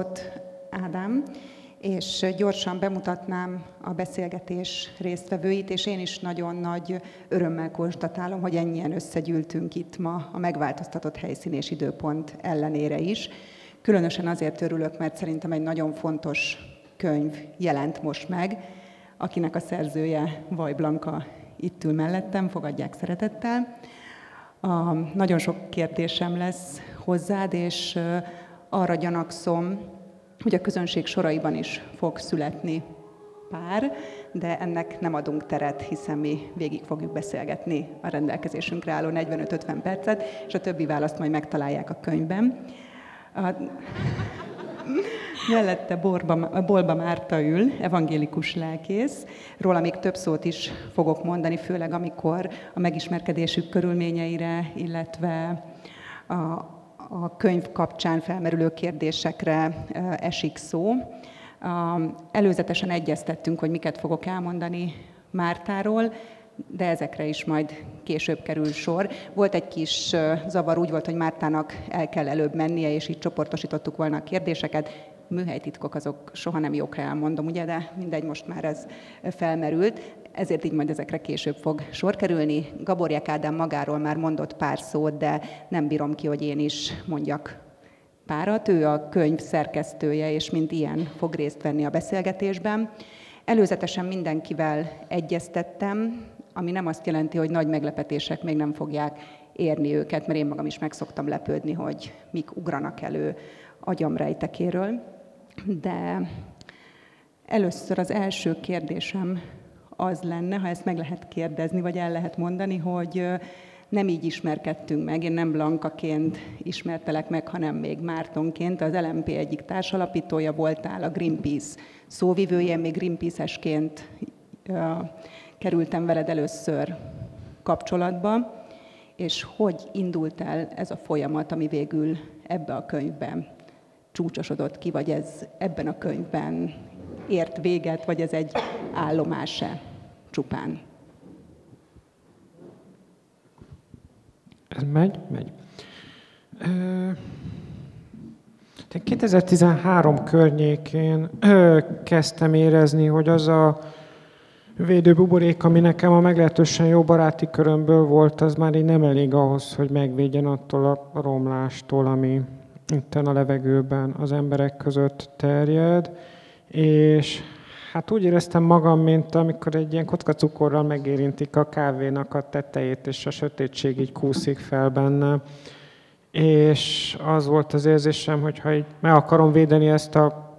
Ott Ádám, és gyorsan bemutatnám a beszélgetés résztvevőit, és én is nagyon nagy örömmel konstatálom, hogy ennyien összegyűltünk itt ma a megváltoztatott helyszín és időpont ellenére is. Különösen azért örülök, mert szerintem egy nagyon fontos könyv jelent most meg, akinek a szerzője Vaj Blanka itt ül mellettem, fogadják szeretettel. A, nagyon sok kérdésem lesz hozzád, és arra gyanakszom, hogy a közönség soraiban is fog születni pár, de ennek nem adunk teret, hiszen mi végig fogjuk beszélgetni a rendelkezésünkre álló 45-50 percet, és a többi választ majd megtalálják a könyvben. A... Mellette Borba, Bolba Márta ül, evangélikus lelkész. Róla még több szót is fogok mondani, főleg amikor a megismerkedésük körülményeire, illetve a, a könyv kapcsán felmerülő kérdésekre esik szó. Előzetesen egyeztettünk, hogy miket fogok elmondani Mártáról, de ezekre is majd később kerül sor. Volt egy kis zavar, úgy volt, hogy Mártának el kell előbb mennie, és így csoportosítottuk volna a kérdéseket. Műhelytitkok azok soha nem jókra elmondom, ugye, de mindegy, most már ez felmerült ezért így majd ezekre később fog sor kerülni. Gaborják Ádám magáról már mondott pár szót, de nem bírom ki, hogy én is mondjak párat. Ő a könyv szerkesztője, és mint ilyen fog részt venni a beszélgetésben. Előzetesen mindenkivel egyeztettem, ami nem azt jelenti, hogy nagy meglepetések még nem fogják érni őket, mert én magam is meg szoktam lepődni, hogy mik ugranak elő agyamrejtekéről. De először az első kérdésem az lenne, ha ezt meg lehet kérdezni, vagy el lehet mondani, hogy nem így ismerkedtünk meg, én nem Blankaként ismertelek meg, hanem még Mártonként. Az LMP egyik társalapítója voltál, a Greenpeace szóvivője, még Greenpeace-esként kerültem veled először kapcsolatba, és hogy indult el ez a folyamat, ami végül ebbe a könyvben csúcsosodott ki, vagy ez ebben a könyvben ért véget, vagy ez egy állomás-e? Csupán. Ez megy? Megy. 2013 környékén ö, kezdtem érezni, hogy az a védőbuborék, ami nekem a meglehetősen jó baráti körömből volt, az már így nem elég ahhoz, hogy megvédjen attól a romlástól, ami itt a levegőben az emberek között terjed, és Hát úgy éreztem magam, mint amikor egy ilyen kocka cukorral megérintik a kávénak a tetejét, és a sötétség így kúszik fel benne. És az volt az érzésem, hogy ha így meg akarom védeni ezt a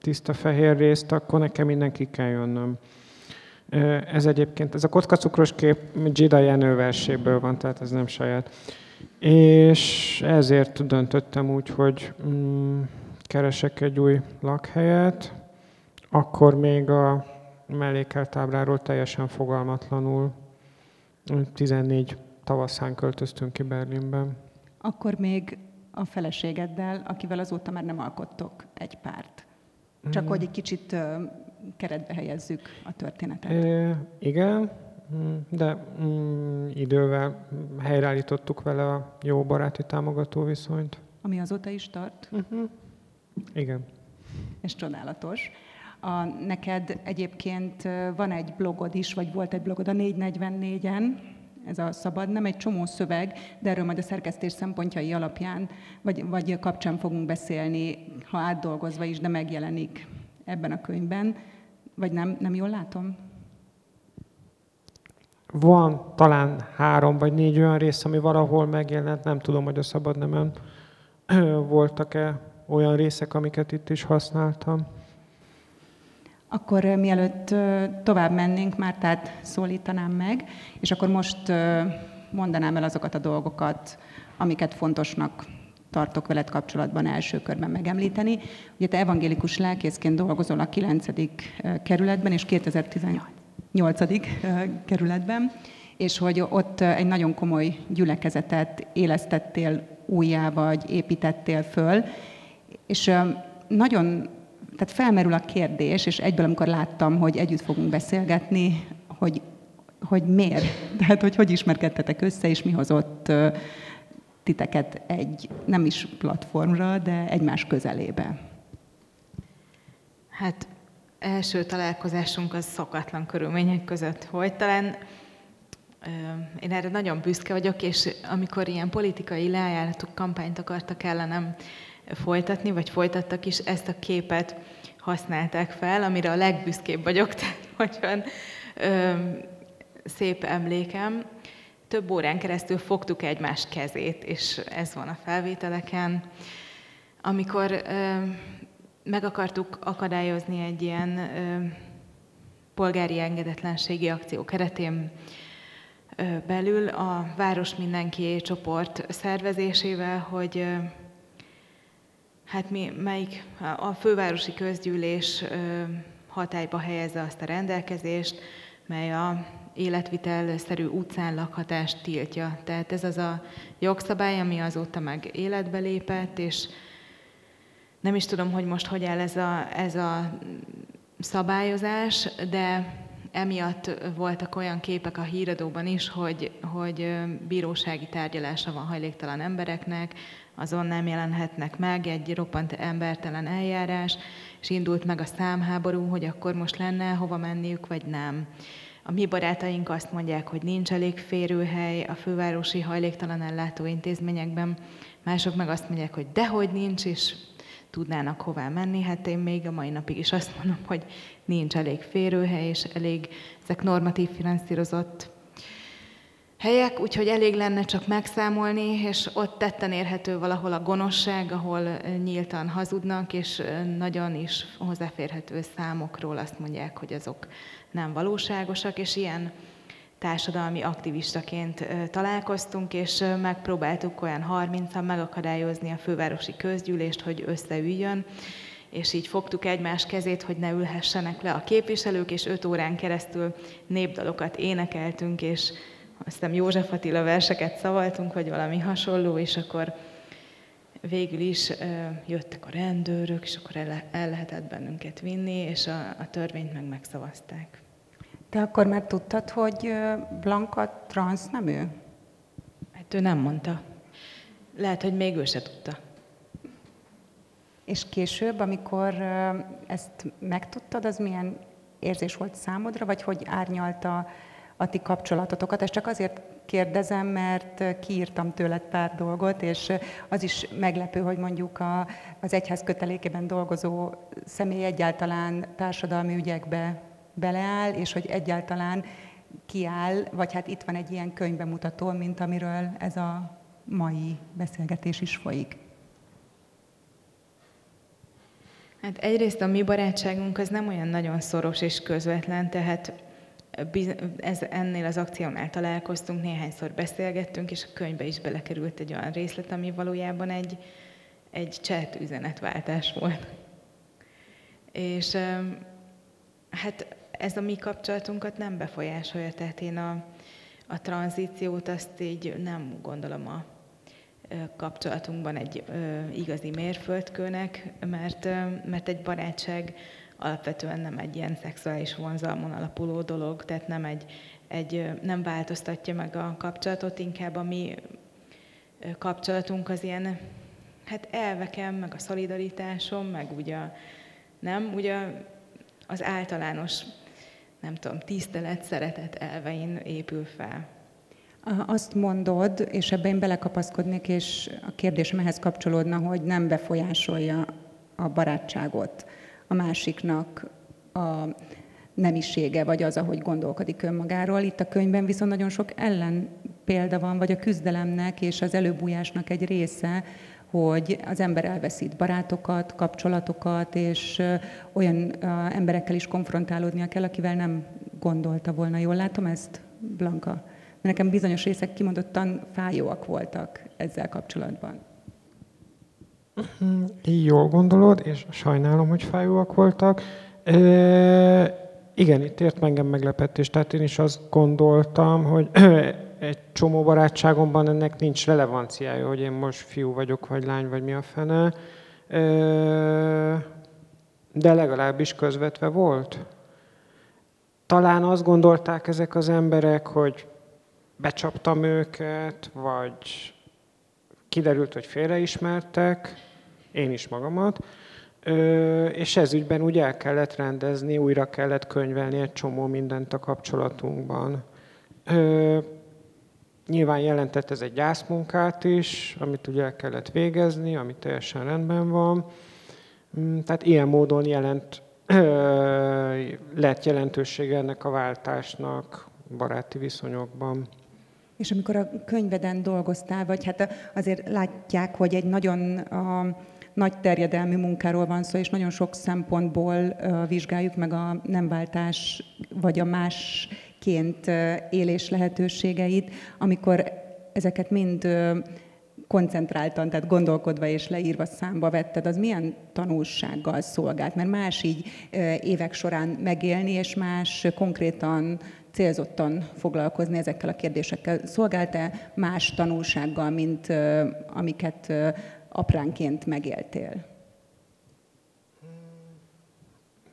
tiszta fehér részt, akkor nekem mindenki kell jönnöm. Ez egyébként, ez a kockacukros kép Gida Jenő verséből van, tehát ez nem saját. És ezért döntöttem úgy, hogy mm, keresek egy új lakhelyet, akkor még a mellékelt ábráról teljesen fogalmatlanul 14 tavaszán költöztünk ki Berlinben. Akkor még a feleségeddel, akivel azóta már nem alkottok egy párt. Csak mm. hogy egy kicsit keretbe helyezzük a történetet. É, igen, mm, de mm, idővel helyreállítottuk vele a jó baráti támogató viszonyt. Ami azóta is tart? Uh-huh. Igen. És csodálatos. A, neked egyébként van egy blogod is, vagy volt egy blogod a 444-en, ez a szabad, nem egy csomó szöveg, de erről majd a szerkesztés szempontjai alapján, vagy, vagy kapcsán fogunk beszélni, ha átdolgozva is, de megjelenik ebben a könyvben. Vagy nem, nem jól látom? Van talán három vagy négy olyan rész, ami valahol megjelent, nem tudom, hogy a szabad nemen voltak-e olyan részek, amiket itt is használtam. Akkor mielőtt tovább mennénk, már tehát szólítanám meg, és akkor most mondanám el azokat a dolgokat, amiket fontosnak tartok veled kapcsolatban első körben megemlíteni. Ugye te evangélikus lelkészként dolgozol a 9. kerületben és 2018. kerületben, és hogy ott egy nagyon komoly gyülekezetet élesztettél újjá, vagy építettél föl, és nagyon tehát felmerül a kérdés, és egyből, amikor láttam, hogy együtt fogunk beszélgetni, hogy, hogy miért? Tehát, hogy hogy ismerkedtetek össze, és mi hozott titeket egy, nem is platformra, de egymás közelébe. Hát első találkozásunk az szokatlan körülmények között volt. Talán én erre nagyon büszke vagyok, és amikor ilyen politikai lejáratok kampányt akartak ellenem folytatni, vagy folytattak is, ezt a képet használták fel, amire a legbüszkébb vagyok, tehát nagyon szép emlékem. Több órán keresztül fogtuk egymás kezét, és ez van a felvételeken. Amikor ö, meg akartuk akadályozni egy ilyen ö, polgári engedetlenségi akció keretén ö, belül a Város Mindenki csoport szervezésével, hogy ö, hát mi, melyik a fővárosi közgyűlés hatályba helyezze azt a rendelkezést, mely a életvitelszerű utcán lakhatást tiltja. Tehát ez az a jogszabály, ami azóta meg életbe lépett, és nem is tudom, hogy most hogy áll ez a, ez a szabályozás, de emiatt voltak olyan képek a híradóban is, hogy, hogy bírósági tárgyalása van hajléktalan embereknek, azon nem jelenhetnek meg, egy roppant embertelen eljárás, és indult meg a számháború, hogy akkor most lenne hova menniük, vagy nem. A mi barátaink azt mondják, hogy nincs elég férőhely a fővárosi hajléktalan ellátó intézményekben, mások meg azt mondják, hogy dehogy nincs, és tudnának hová menni. Hát én még a mai napig is azt mondom, hogy nincs elég férőhely, és elég ezek normatív finanszírozott helyek, úgyhogy elég lenne csak megszámolni, és ott tetten érhető valahol a gonoszság, ahol nyíltan hazudnak, és nagyon is hozzáférhető számokról azt mondják, hogy azok nem valóságosak, és ilyen társadalmi aktivistaként találkoztunk, és megpróbáltuk olyan 30-an megakadályozni a fővárosi közgyűlést, hogy összeüljön, és így fogtuk egymás kezét, hogy ne ülhessenek le a képviselők, és öt órán keresztül népdalokat énekeltünk, és azt hiszem József Attila verseket szavaltunk, vagy valami hasonló, és akkor végül is jöttek a rendőrök, és akkor el, el lehetett bennünket vinni, és a, a törvényt meg megszavazták. Te akkor már tudtad, hogy Blanka transz nem ő? Hát ő nem mondta. Lehet, hogy még ő se tudta. És később, amikor ezt megtudtad, az milyen érzés volt számodra, vagy hogy árnyalta a ti kapcsolatotokat? Ezt csak azért kérdezem, mert kiírtam tőled pár dolgot, és az is meglepő, hogy mondjuk a, az egyház kötelékében dolgozó személy egyáltalán társadalmi ügyekbe beleáll, és hogy egyáltalán kiáll, vagy hát itt van egy ilyen könyvbemutató, mint amiről ez a mai beszélgetés is folyik. Hát egyrészt a mi barátságunk az nem olyan nagyon szoros és közvetlen, tehát ez, ennél az akciónál találkoztunk, néhányszor beszélgettünk, és a könyvbe is belekerült egy olyan részlet, ami valójában egy, egy chat üzenetváltás volt. És hát ez a mi kapcsolatunkat nem befolyásolja, tehát én a, a tranzíciót azt így nem gondolom a kapcsolatunkban egy igazi mérföldkőnek, mert, mert egy barátság alapvetően nem egy ilyen szexuális vonzalmon alapuló dolog, tehát nem, egy, egy, nem változtatja meg a kapcsolatot, inkább a mi kapcsolatunk az ilyen, hát elvekem, meg a szolidaritásom, meg ugye, nem, ugye az általános, nem tudom, tisztelet, szeretet elvein épül fel. Azt mondod, és ebben én belekapaszkodnék, és a kérdésem ehhez kapcsolódna, hogy nem befolyásolja a barátságot a másiknak a nemisége, vagy az, ahogy gondolkodik önmagáról. Itt a könyvben viszont nagyon sok ellen példa van, vagy a küzdelemnek és az előbújásnak egy része, hogy az ember elveszít barátokat, kapcsolatokat, és olyan emberekkel is konfrontálódnia kell, akivel nem gondolta volna. Jól látom ezt, Blanka? Nekem bizonyos részek kimondottan fájóak voltak ezzel kapcsolatban. Jól gondolod, és sajnálom, hogy fájóak voltak. E, igen, itt ért engem meglepetés. Tehát én is azt gondoltam, hogy egy csomó barátságomban ennek nincs relevanciája, hogy én most fiú vagyok, vagy lány, vagy mi a fene. E, de legalábbis közvetve volt. Talán azt gondolták ezek az emberek, hogy becsaptam őket, vagy kiderült, hogy félreismertek, én is magamat. Ö, és ez ügyben úgy el kellett rendezni, újra kellett könyvelni egy csomó mindent a kapcsolatunkban. Ö, nyilván jelentett ez egy gyászmunkát is, amit ugye el kellett végezni, ami teljesen rendben van. Mm, tehát ilyen módon jelent, ö, lett jelentősége ennek a váltásnak baráti viszonyokban. És amikor a könyveden dolgoztál, vagy hát azért látják, hogy egy nagyon a, nagy terjedelmű munkáról van szó, és nagyon sok szempontból vizsgáljuk meg a nemváltás vagy a másként élés lehetőségeit, amikor ezeket mind koncentráltan, tehát gondolkodva és leírva számba vetted, az milyen tanulsággal szolgált? Mert más így évek során megélni, és más konkrétan célzottan foglalkozni ezekkel a kérdésekkel. Szolgált-e más tanulsággal, mint amiket apránként megéltél?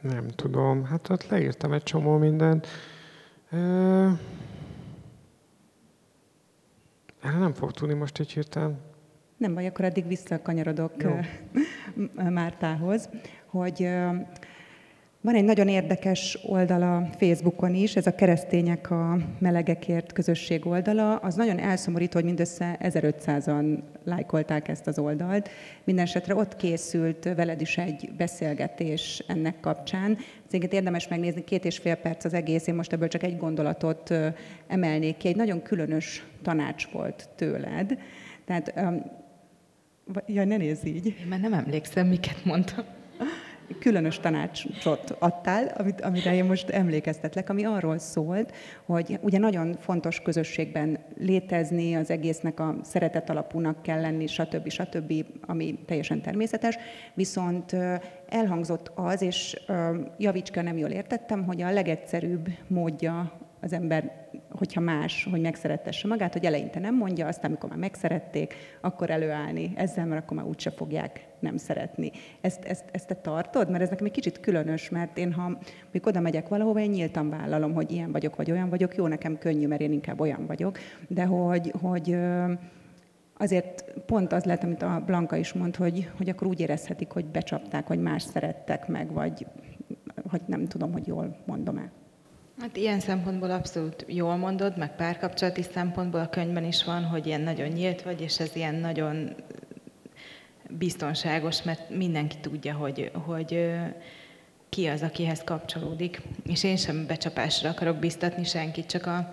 Nem tudom. Hát ott leírtam egy csomó mindent. Erre nem fog tudni most így hirtelen. Nem baj, akkor addig visszakanyarodok Jó. Mártához, hogy van egy nagyon érdekes oldala Facebookon is, ez a keresztények a melegekért közösség oldala. Az nagyon elszomorító, hogy mindössze 1500-an lájkolták ezt az oldalt. Mindenesetre ott készült veled is egy beszélgetés ennek kapcsán. Szerintem érdemes megnézni, két és fél perc az egész, én most ebből csak egy gondolatot emelnék ki. Egy nagyon különös tanács volt tőled. Tehát, ja, ne nézz így. Én már nem emlékszem, miket mondtam különös tanácsot adtál, amit, amire én most emlékeztetlek, ami arról szólt, hogy ugye nagyon fontos közösségben létezni, az egésznek a szeretet alapúnak kell lenni, stb. stb., ami teljesen természetes, viszont elhangzott az, és javicska nem jól értettem, hogy a legegyszerűbb módja az ember, hogyha más, hogy megszerettesse magát, hogy eleinte nem mondja, aztán amikor már megszerették, akkor előállni ezzel, mert akkor már úgyse fogják nem szeretni. Ezt, ezt, ezt te tartod? Mert ez nekem egy kicsit különös, mert én, ha mikor oda megyek valahova, én nyíltan vállalom, hogy ilyen vagyok, vagy olyan vagyok. Jó, nekem könnyű, mert én inkább olyan vagyok, de hogy, hogy azért pont az lehet, amit a Blanka is mond, hogy, hogy akkor úgy érezhetik, hogy becsapták, hogy más szerettek meg, vagy hogy nem tudom, hogy jól mondom-e. Hát ilyen szempontból abszolút jól mondod, meg párkapcsolati szempontból a könyvben is van, hogy ilyen nagyon nyílt vagy, és ez ilyen nagyon biztonságos, mert mindenki tudja, hogy, hogy ki az, akihez kapcsolódik. És én sem becsapásra akarok biztatni senkit, csak a,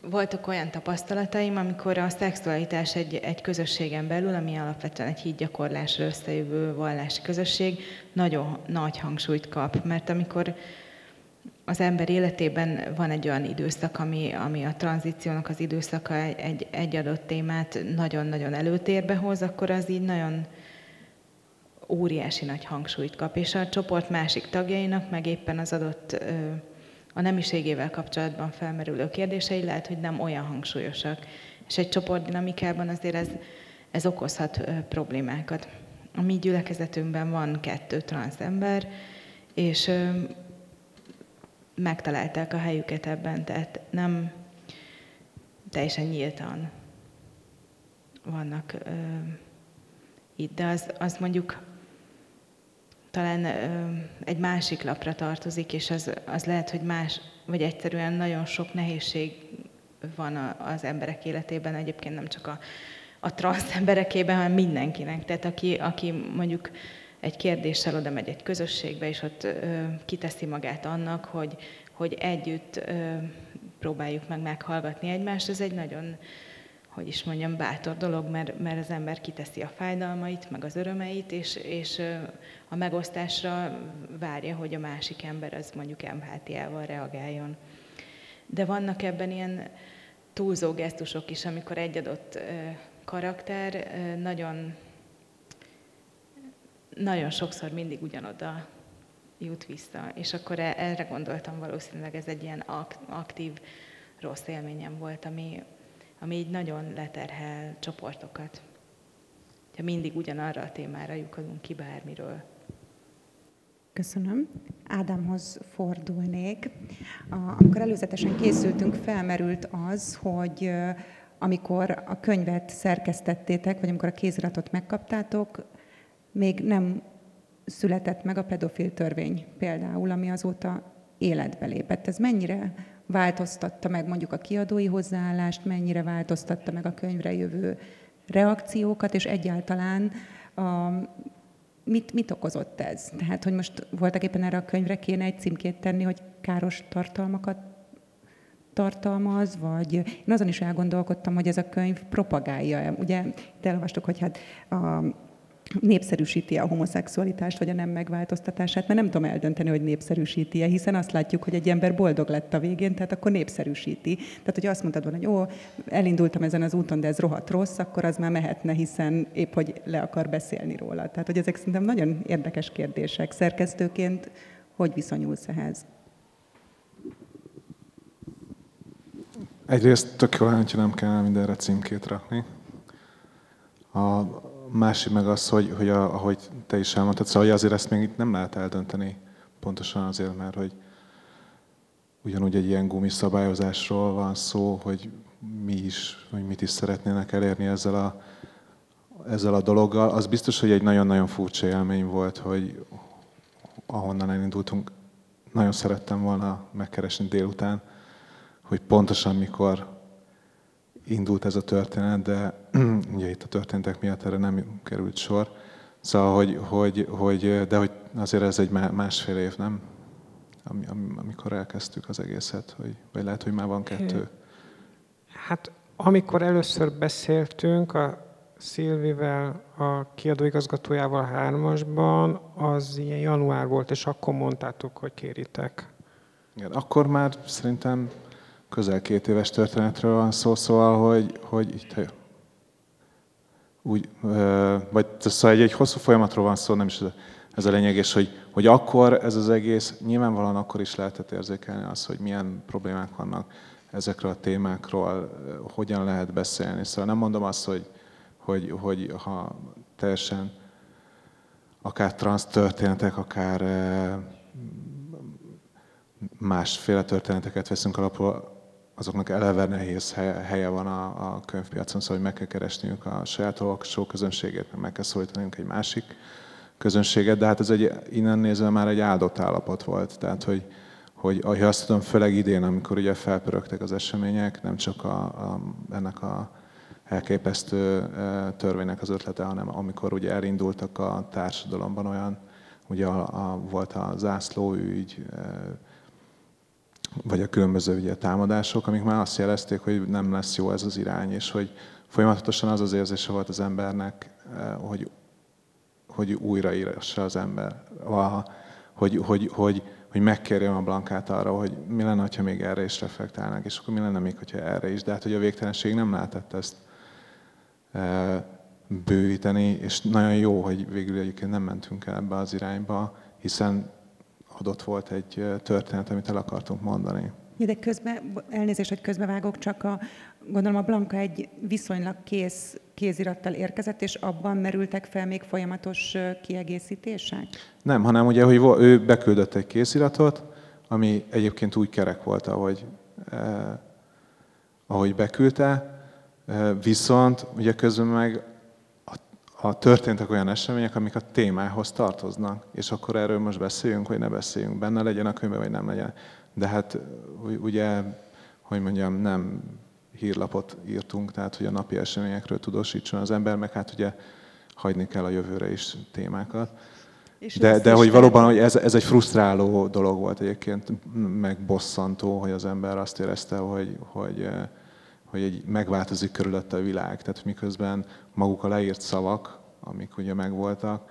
voltak olyan tapasztalataim, amikor a szexualitás egy, egy közösségen belül, ami alapvetően egy hídgyakorlásra összejövő vallási közösség, nagyon nagy hangsúlyt kap. Mert amikor az ember életében van egy olyan időszak, ami, ami a tranzíciónak az időszaka egy, egy adott témát nagyon-nagyon előtérbe hoz, akkor az így nagyon óriási nagy hangsúlyt kap, és a csoport másik tagjainak meg éppen az adott a nemiségével kapcsolatban felmerülő kérdései lehet, hogy nem olyan hangsúlyosak. És egy csoport dinamikában azért ez, ez okozhat problémákat. A mi gyülekezetünkben van kettő transz ember, és megtalálták a helyüket ebben, tehát nem teljesen nyíltan vannak ö, itt, de az, az mondjuk talán ö, egy másik lapra tartozik, és az, az lehet, hogy más, vagy egyszerűen nagyon sok nehézség van a, az emberek életében, egyébként nem csak a, a transz emberekében, hanem mindenkinek. Tehát aki, aki mondjuk egy kérdéssel oda megy egy közösségbe, és ott ö, kiteszi magát annak, hogy, hogy együtt ö, próbáljuk meg meghallgatni egymást. Ez egy nagyon, hogy is mondjam, bátor dolog, mert, mert az ember kiteszi a fájdalmait, meg az örömeit, és, és a megosztásra várja, hogy a másik ember az mondjuk empátiával reagáljon. De vannak ebben ilyen túlzó gesztusok is, amikor egy adott karakter nagyon nagyon sokszor mindig ugyanoda jut vissza. És akkor e- erre gondoltam valószínűleg ez egy ilyen aktív rossz élményem volt, ami, ami így nagyon leterhel csoportokat. Ha mindig ugyanarra a témára lyukadunk ki bármiről. Köszönöm. Ádámhoz fordulnék. Amikor előzetesen készültünk, felmerült az, hogy amikor a könyvet szerkesztettétek, vagy amikor a kéziratot megkaptátok, még nem született meg a pedofil törvény például, ami azóta életbe lépett. Ez mennyire változtatta meg mondjuk a kiadói hozzáállást, mennyire változtatta meg a könyvre jövő reakciókat, és egyáltalán a, mit, mit okozott ez? Tehát, hogy most voltak éppen erre a könyvre kéne egy címkét tenni, hogy káros tartalmakat tartalmaz, vagy én azon is elgondolkodtam, hogy ez a könyv propagálja. Ugye itt elolvastuk, hogy hát a népszerűsíti a homoszexualitást, vagy a nem megváltoztatását, mert nem tudom eldönteni, hogy népszerűsíti-e, hiszen azt látjuk, hogy egy ember boldog lett a végén, tehát akkor népszerűsíti. Tehát, hogy azt mondtad volna, hogy ó, elindultam ezen az úton, de ez rohadt rossz, akkor az már mehetne, hiszen épp, hogy le akar beszélni róla. Tehát, hogy ezek szerintem nagyon érdekes kérdések. Szerkesztőként hogy viszonyulsz ehhez? Egyrészt tök jó, hogyha nem kell mindenre címkét rakni. A másik meg az, hogy, hogy a, ahogy te is elmondtad, szóval azért ezt még itt nem lehet eldönteni pontosan azért, mert hogy ugyanúgy egy ilyen gumiszabályozásról van szó, hogy mi is, hogy mit is szeretnének elérni ezzel a, ezzel a dologgal. Az biztos, hogy egy nagyon-nagyon furcsa élmény volt, hogy ahonnan elindultunk, nagyon szerettem volna megkeresni délután, hogy pontosan mikor indult ez a történet, de ugye itt a történetek miatt erre nem került sor. Szóval, hogy, hogy, hogy, de hogy azért ez egy másfél év, nem? amikor elkezdtük az egészet, hogy, vagy lehet, hogy már van kettő. Hát amikor először beszéltünk a Szilvivel, a kiadóigazgatójával hármasban, az ilyen január volt, és akkor mondtátok, hogy kéritek. Igen, akkor már szerintem közel két éves történetről van szó, szóval, hogy, hogy itt úgy, vagy szóval egy, egy hosszú folyamatról van szó, nem is ez a, ez a lényeg, és hogy, hogy akkor ez az egész, nyilvánvalóan akkor is lehetett érzékelni az, hogy milyen problémák vannak ezekről a témákról, hogyan lehet beszélni. Szóval nem mondom azt, hogy, hogy, hogy ha teljesen akár transz történetek, akár másféle történeteket veszünk alapul, azoknak eleve nehéz helye van a, a könyvpiacon, szóval hogy meg kell keresniük a saját olvasó közönségét, meg kell szólítanunk egy másik közönséget, de hát ez egy, innen nézve már egy áldott állapot volt. Tehát, hogy, hogy ahogy azt tudom, főleg idén, amikor ugye felpörögtek az események, nem csak a, a, ennek a elképesztő e, törvénynek az ötlete, hanem amikor ugye elindultak a társadalomban olyan, ugye a, a, volt a zászlóügy, e, vagy a különböző ugye, támadások, amik már azt jelezték, hogy nem lesz jó ez az irány, és hogy folyamatosan az az érzése volt az embernek, eh, hogy, hogy újraírassa az ember, hogy, hogy, hogy, hogy megkérjem a Blankát arra, hogy mi lenne, ha még erre is reflektálnak, és akkor mi lenne még, hogyha erre is. De hát, hogy a végtelenség nem lehetett ezt eh, bővíteni, és nagyon jó, hogy végül egyébként nem mentünk el ebbe az irányba, hiszen adott volt egy történet, amit el akartunk mondani. De közben, elnézést, hogy közbevágok, csak a, gondolom a Blanka egy viszonylag kész kézirattal érkezett, és abban merültek fel még folyamatos kiegészítések? Nem, hanem ugye, hogy ő beküldött egy kéziratot, ami egyébként úgy kerek volt, ahogy, eh, ahogy beküldte, eh, viszont ugye közben meg ha történtek olyan események, amik a témához tartoznak, és akkor erről most beszéljünk, vagy ne beszéljünk, benne legyen a könyvben, vagy nem legyen. De hát ugye, hogy mondjam, nem hírlapot írtunk, tehát hogy a napi eseményekről tudósítson az ember, meg hát ugye hagyni kell a jövőre is témákat. És de, de hogy valóban hogy ez, ez egy frusztráló dolog volt egyébként, meg bosszantó, hogy az ember azt érezte, hogy, hogy hogy egy megváltozik körülötte a világ. Tehát miközben maguk a leírt szavak, amik ugye megvoltak,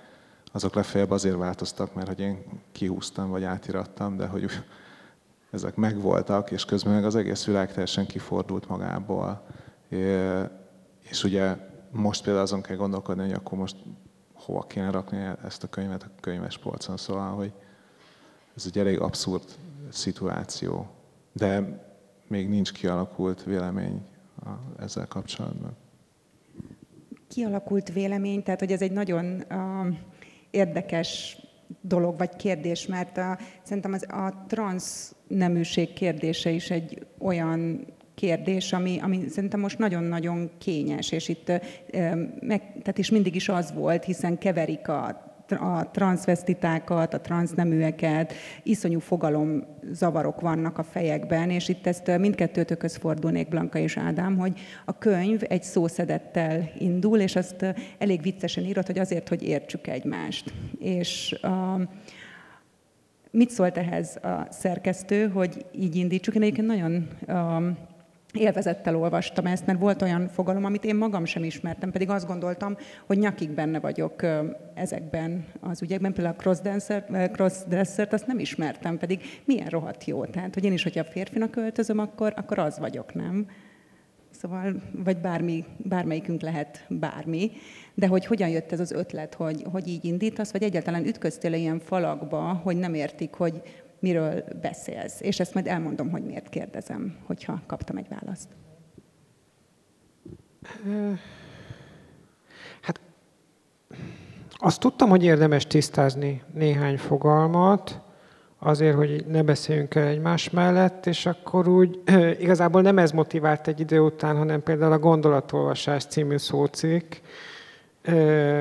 azok legfeljebb azért változtak, mert hogy én kihúztam, vagy átirattam, de hogy ezek megvoltak, és közben meg az egész világ teljesen kifordult magából. És ugye most például azon kell gondolkodni, hogy akkor most hova kéne rakni ezt a könyvet a könyves polcon. Szóval, hogy ez egy elég abszurd szituáció. De még nincs kialakult vélemény ezzel kapcsolatban. Kialakult vélemény, tehát hogy ez egy nagyon uh, érdekes dolog vagy kérdés, mert a, szerintem az, a transz neműség kérdése is egy olyan kérdés, ami, ami szerintem most nagyon-nagyon kényes, és itt meg, tehát is mindig is az volt, hiszen keverik a a transvestitákat, a transzneműeket, iszonyú fogalom zavarok vannak a fejekben, és itt ezt mindkettőtökhöz fordulnék, Blanka és Ádám, hogy a könyv egy szószedettel indul, és azt elég viccesen írott, hogy azért, hogy értsük egymást. És uh, mit szólt ehhez a szerkesztő, hogy így indítsuk? Én egyébként nagyon uh, élvezettel olvastam ezt, mert volt olyan fogalom, amit én magam sem ismertem, pedig azt gondoltam, hogy nyakig benne vagyok ezekben az ügyekben. Például a crossdresser, crossdressert azt nem ismertem, pedig milyen rohadt jó. Tehát, hogy én is, hogyha férfinak öltözöm, akkor, akkor az vagyok, nem? Szóval, vagy bármi, bármelyikünk lehet bármi, de hogy hogyan jött ez az ötlet, hogy, hogy így indítasz, vagy egyáltalán ütköztél ilyen falakba, hogy nem értik, hogy miről beszélsz. És ezt majd elmondom, hogy miért kérdezem, hogyha kaptam egy választ. Hát azt tudtam, hogy érdemes tisztázni néhány fogalmat, azért, hogy ne beszéljünk el egymás mellett, és akkor úgy igazából nem ez motivált egy idő után, hanem például a Gondolatolvasás című szócikk,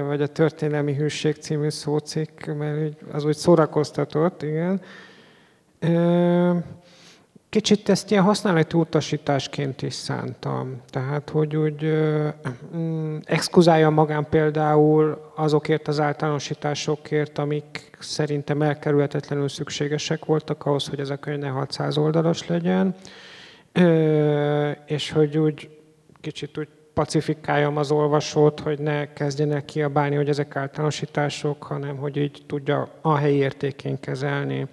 vagy a Történelmi Hűség című szócikk, mert az úgy szórakoztatott, igen. Kicsit ezt ilyen használati utasításként is szántam. Tehát, hogy úgy mm, magán például azokért az általánosításokért, amik szerintem elkerülhetetlenül szükségesek voltak ahhoz, hogy ez a könyv ne 600 oldalas legyen, és hogy úgy kicsit úgy pacifikáljam az olvasót, hogy ne kezdjenek kiabálni, hogy ezek általánosítások, hanem hogy így tudja a helyi értékén kezelni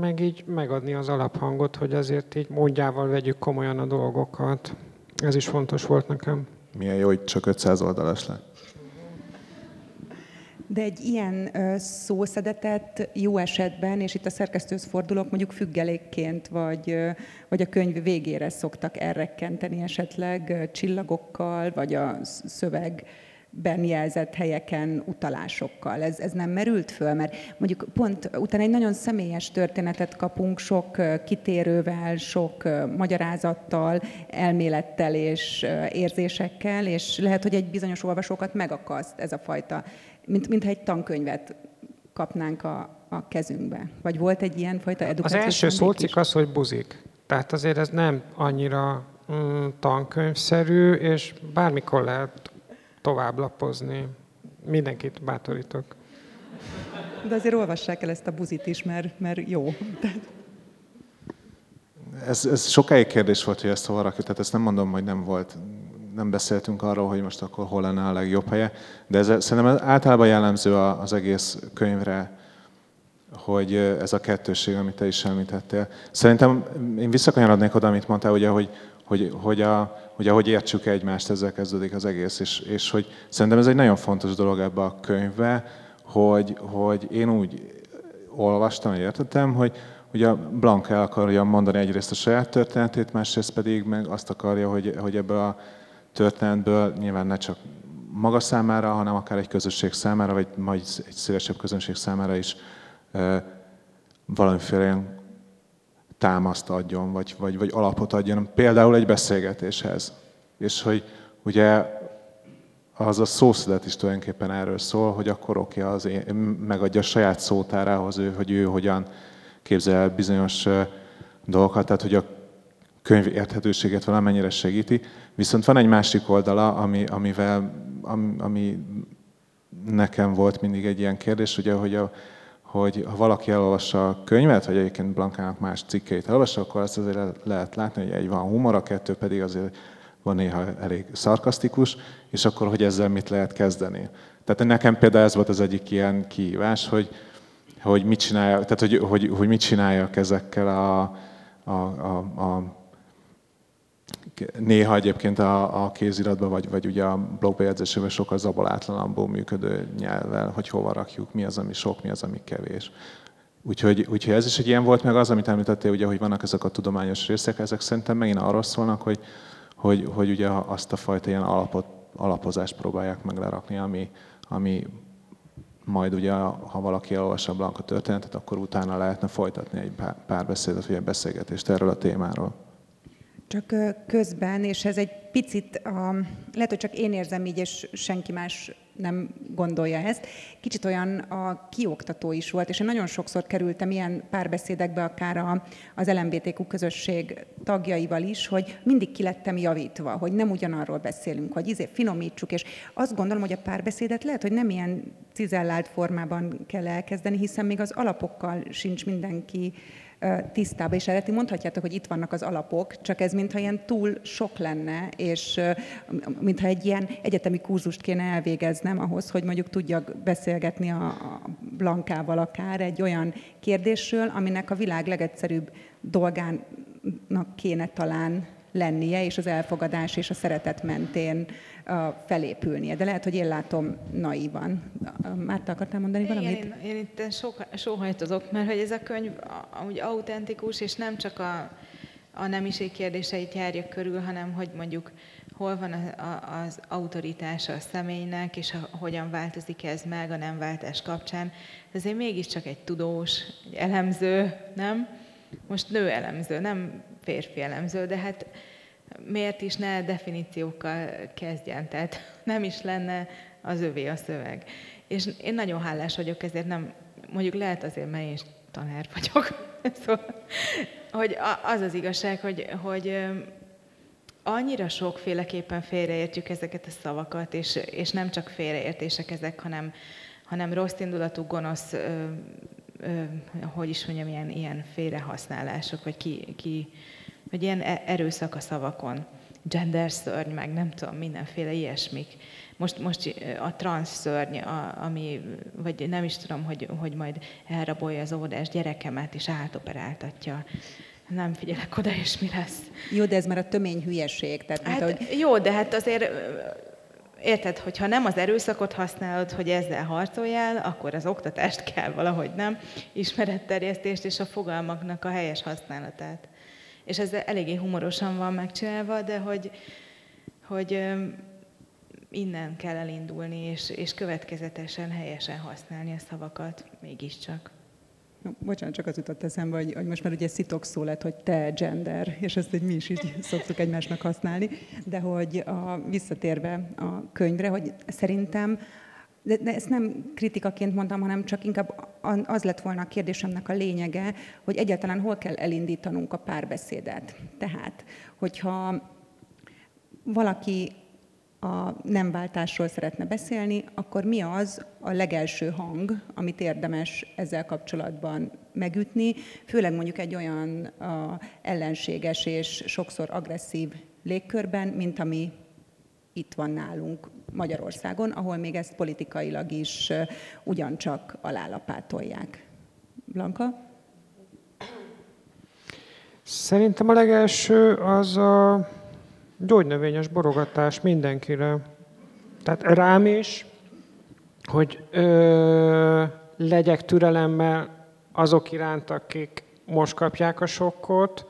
meg így megadni az alaphangot, hogy azért így módjával vegyük komolyan a dolgokat. Ez is fontos volt nekem. Milyen jó, hogy csak 500 oldalas lett. De egy ilyen szószedetet jó esetben, és itt a szerkesztőhöz fordulok, mondjuk függelékként, vagy, vagy a könyv végére szoktak elrekkenteni esetleg csillagokkal, vagy a szöveg ben jelzett helyeken utalásokkal. Ez, ez nem merült föl, mert mondjuk pont utána egy nagyon személyes történetet kapunk, sok kitérővel, sok magyarázattal, elmélettel és érzésekkel, és lehet, hogy egy bizonyos olvasókat megakaszt ez a fajta, mint, mintha egy tankönyvet kapnánk a, a kezünkbe. Vagy volt egy ilyen fajta edukáció? Az első szócik az, hogy buzik. Tehát azért ez nem annyira mm, tankönyvszerű, és bármikor lehet tovább lapozni. Mindenkit bátorítok. De azért olvassák el ezt a buzit is, mert, mert jó. Ez, ez sokáig kérdés volt, hogy ezt hova rakjuk, tehát ezt nem mondom, hogy nem volt, nem beszéltünk arról, hogy most akkor hol lenne a legjobb helye, de ez, szerintem általában jellemző az egész könyvre, hogy ez a kettőség, amit te is említettél. Szerintem én visszakanyarodnék oda, amit mondtál, ugye, hogy, hogy, hogy, a, hogy ahogy értsük egymást, ezzel kezdődik az egész, és, és hogy szerintem ez egy nagyon fontos dolog ebbe a könyvbe, hogy, hogy én úgy olvastam, hogy értettem, hogy ugye Blanca el akarja mondani egyrészt a saját történetét, másrészt pedig meg azt akarja, hogy, hogy ebből a történetből nyilván ne csak maga számára, hanem akár egy közösség számára, vagy majd egy szélesebb közönség számára is valamiféle támaszt adjon, vagy, vagy, vagy alapot adjon, például egy beszélgetéshez. És hogy ugye az a szószedet is tulajdonképpen erről szól, hogy akkor oké, okay, az én, megadja a saját szótárához ő, hogy ő hogyan képzel el bizonyos dolgokat, tehát hogy a könyv érthetőséget valamennyire segíti. Viszont van egy másik oldala, ami, amivel, ami, ami nekem volt mindig egy ilyen kérdés, ugye, hogy a, hogy ha valaki elolvassa a könyvet, vagy egyébként Blankának más cikkeit elolvassa, akkor azt azért lehet látni, hogy egy van humor, a kettő pedig azért van néha elég szarkasztikus, és akkor, hogy ezzel mit lehet kezdeni. Tehát nekem például ez volt az egyik ilyen kihívás, hogy, hogy mit csinálja, tehát hogy, hogy, hogy mit csináljak ezekkel a, a, a, a néha egyébként a, a kéziratban, vagy, vagy ugye a blogbejegyzésében sokkal zabalátlanabbul működő nyelvvel, hogy hova rakjuk, mi az, ami sok, mi az, ami kevés. Úgyhogy, úgyhogy ez is egy ilyen volt, meg az, amit említettél, ugye, hogy vannak ezek a tudományos részek, ezek szerintem megint arról szólnak, hogy, hogy, hogy ugye azt a fajta ilyen alapot, alapozást próbálják meg lerakni, ami, ami majd ugye, ha valaki elolvassa a Blanka történetet, akkor utána lehetne folytatni egy párbeszédet, vagy egy beszélgetést erről a témáról. Csak közben, és ez egy picit, lehet, hogy csak én érzem így, és senki más nem gondolja ezt. Kicsit olyan a kioktató is volt, és én nagyon sokszor kerültem ilyen párbeszédekbe, akár az LMBTQ közösség tagjaival is, hogy mindig ki lettem javítva, hogy nem ugyanarról beszélünk, hogy izé finomítsuk, és azt gondolom, hogy a párbeszédet lehet, hogy nem ilyen cizellált formában kell elkezdeni, hiszen még az alapokkal sincs mindenki tisztában, és erre ti mondhatjátok, hogy itt vannak az alapok, csak ez mintha ilyen túl sok lenne, és mintha egy ilyen egyetemi kurzust kéne elvégeznem ahhoz, hogy mondjuk tudjak beszélgetni a Blankával akár egy olyan kérdésről, aminek a világ legegyszerűbb dolgának kéne talán lennie, és az elfogadás és a szeretet mentén felépülnie. De lehet, hogy én látom naívan. Márta, akartál mondani valamit? Én, én itt sóhajtozok, mert hogy ez a könyv úgy autentikus, és nem csak a, a nemiség kérdéseit járja körül, hanem hogy mondjuk hol van az autoritása a személynek, és hogyan változik ez meg a nem váltás kapcsán. Ezért mégiscsak egy tudós, egy elemző, nem? Most nő elemző, nem férfi elemző, de hát miért is ne definíciókkal kezdjen, tehát nem is lenne az övé a szöveg. És én nagyon hálás vagyok, ezért nem, mondjuk lehet azért, mert én is tanár vagyok, szóval, hogy az az igazság, hogy, hogy annyira sokféleképpen félreértjük ezeket a szavakat, és, és nem csak félreértések ezek, hanem, hanem rossz indulatú, gonosz, hogy is mondjam, ilyen, ilyen félrehasználások, vagy ki, ki vagy ilyen e- erőszak a szavakon, gender szörny, meg nem tudom, mindenféle ilyesmik. Most, most a transz szörny, a, ami, vagy nem is tudom, hogy, hogy majd elrabolja az óvodás gyerekemet, és átoperáltatja nem figyelek oda, és mi lesz. Jó, de ez már a tömény hülyeség. Tehát, hát, mint, hogy... Jó, de hát azért Érted, hogyha nem az erőszakot használod, hogy ezzel harcoljál, akkor az oktatást kell valahogy, nem? Ismeretterjesztést és a fogalmaknak a helyes használatát és ez eléggé humorosan van megcsinálva, de hogy, hogy innen kell elindulni, és, és következetesen, helyesen használni a szavakat, mégiscsak. Bocsánat, csak az jutott eszembe, hogy, hogy most már ugye szitok szó lett, hogy te gender, és ezt egy mi is így szoktuk egymásnak használni, de hogy a, visszatérve a könyvre, hogy szerintem de, de ezt nem kritikaként mondtam, hanem csak inkább az lett volna a kérdésemnek a lényege, hogy egyáltalán hol kell elindítanunk a párbeszédet. Tehát, hogyha valaki a nem váltásról szeretne beszélni, akkor mi az a legelső hang, amit érdemes ezzel kapcsolatban megütni, főleg mondjuk egy olyan a, ellenséges és sokszor agresszív légkörben, mint ami itt van nálunk Magyarországon, ahol még ezt politikailag is ugyancsak alálapátolják. Blanka? Szerintem a legelső az a gyógynövényes borogatás mindenkire. Tehát rám is, hogy ö, legyek türelemmel azok iránt, akik most kapják a sokkot,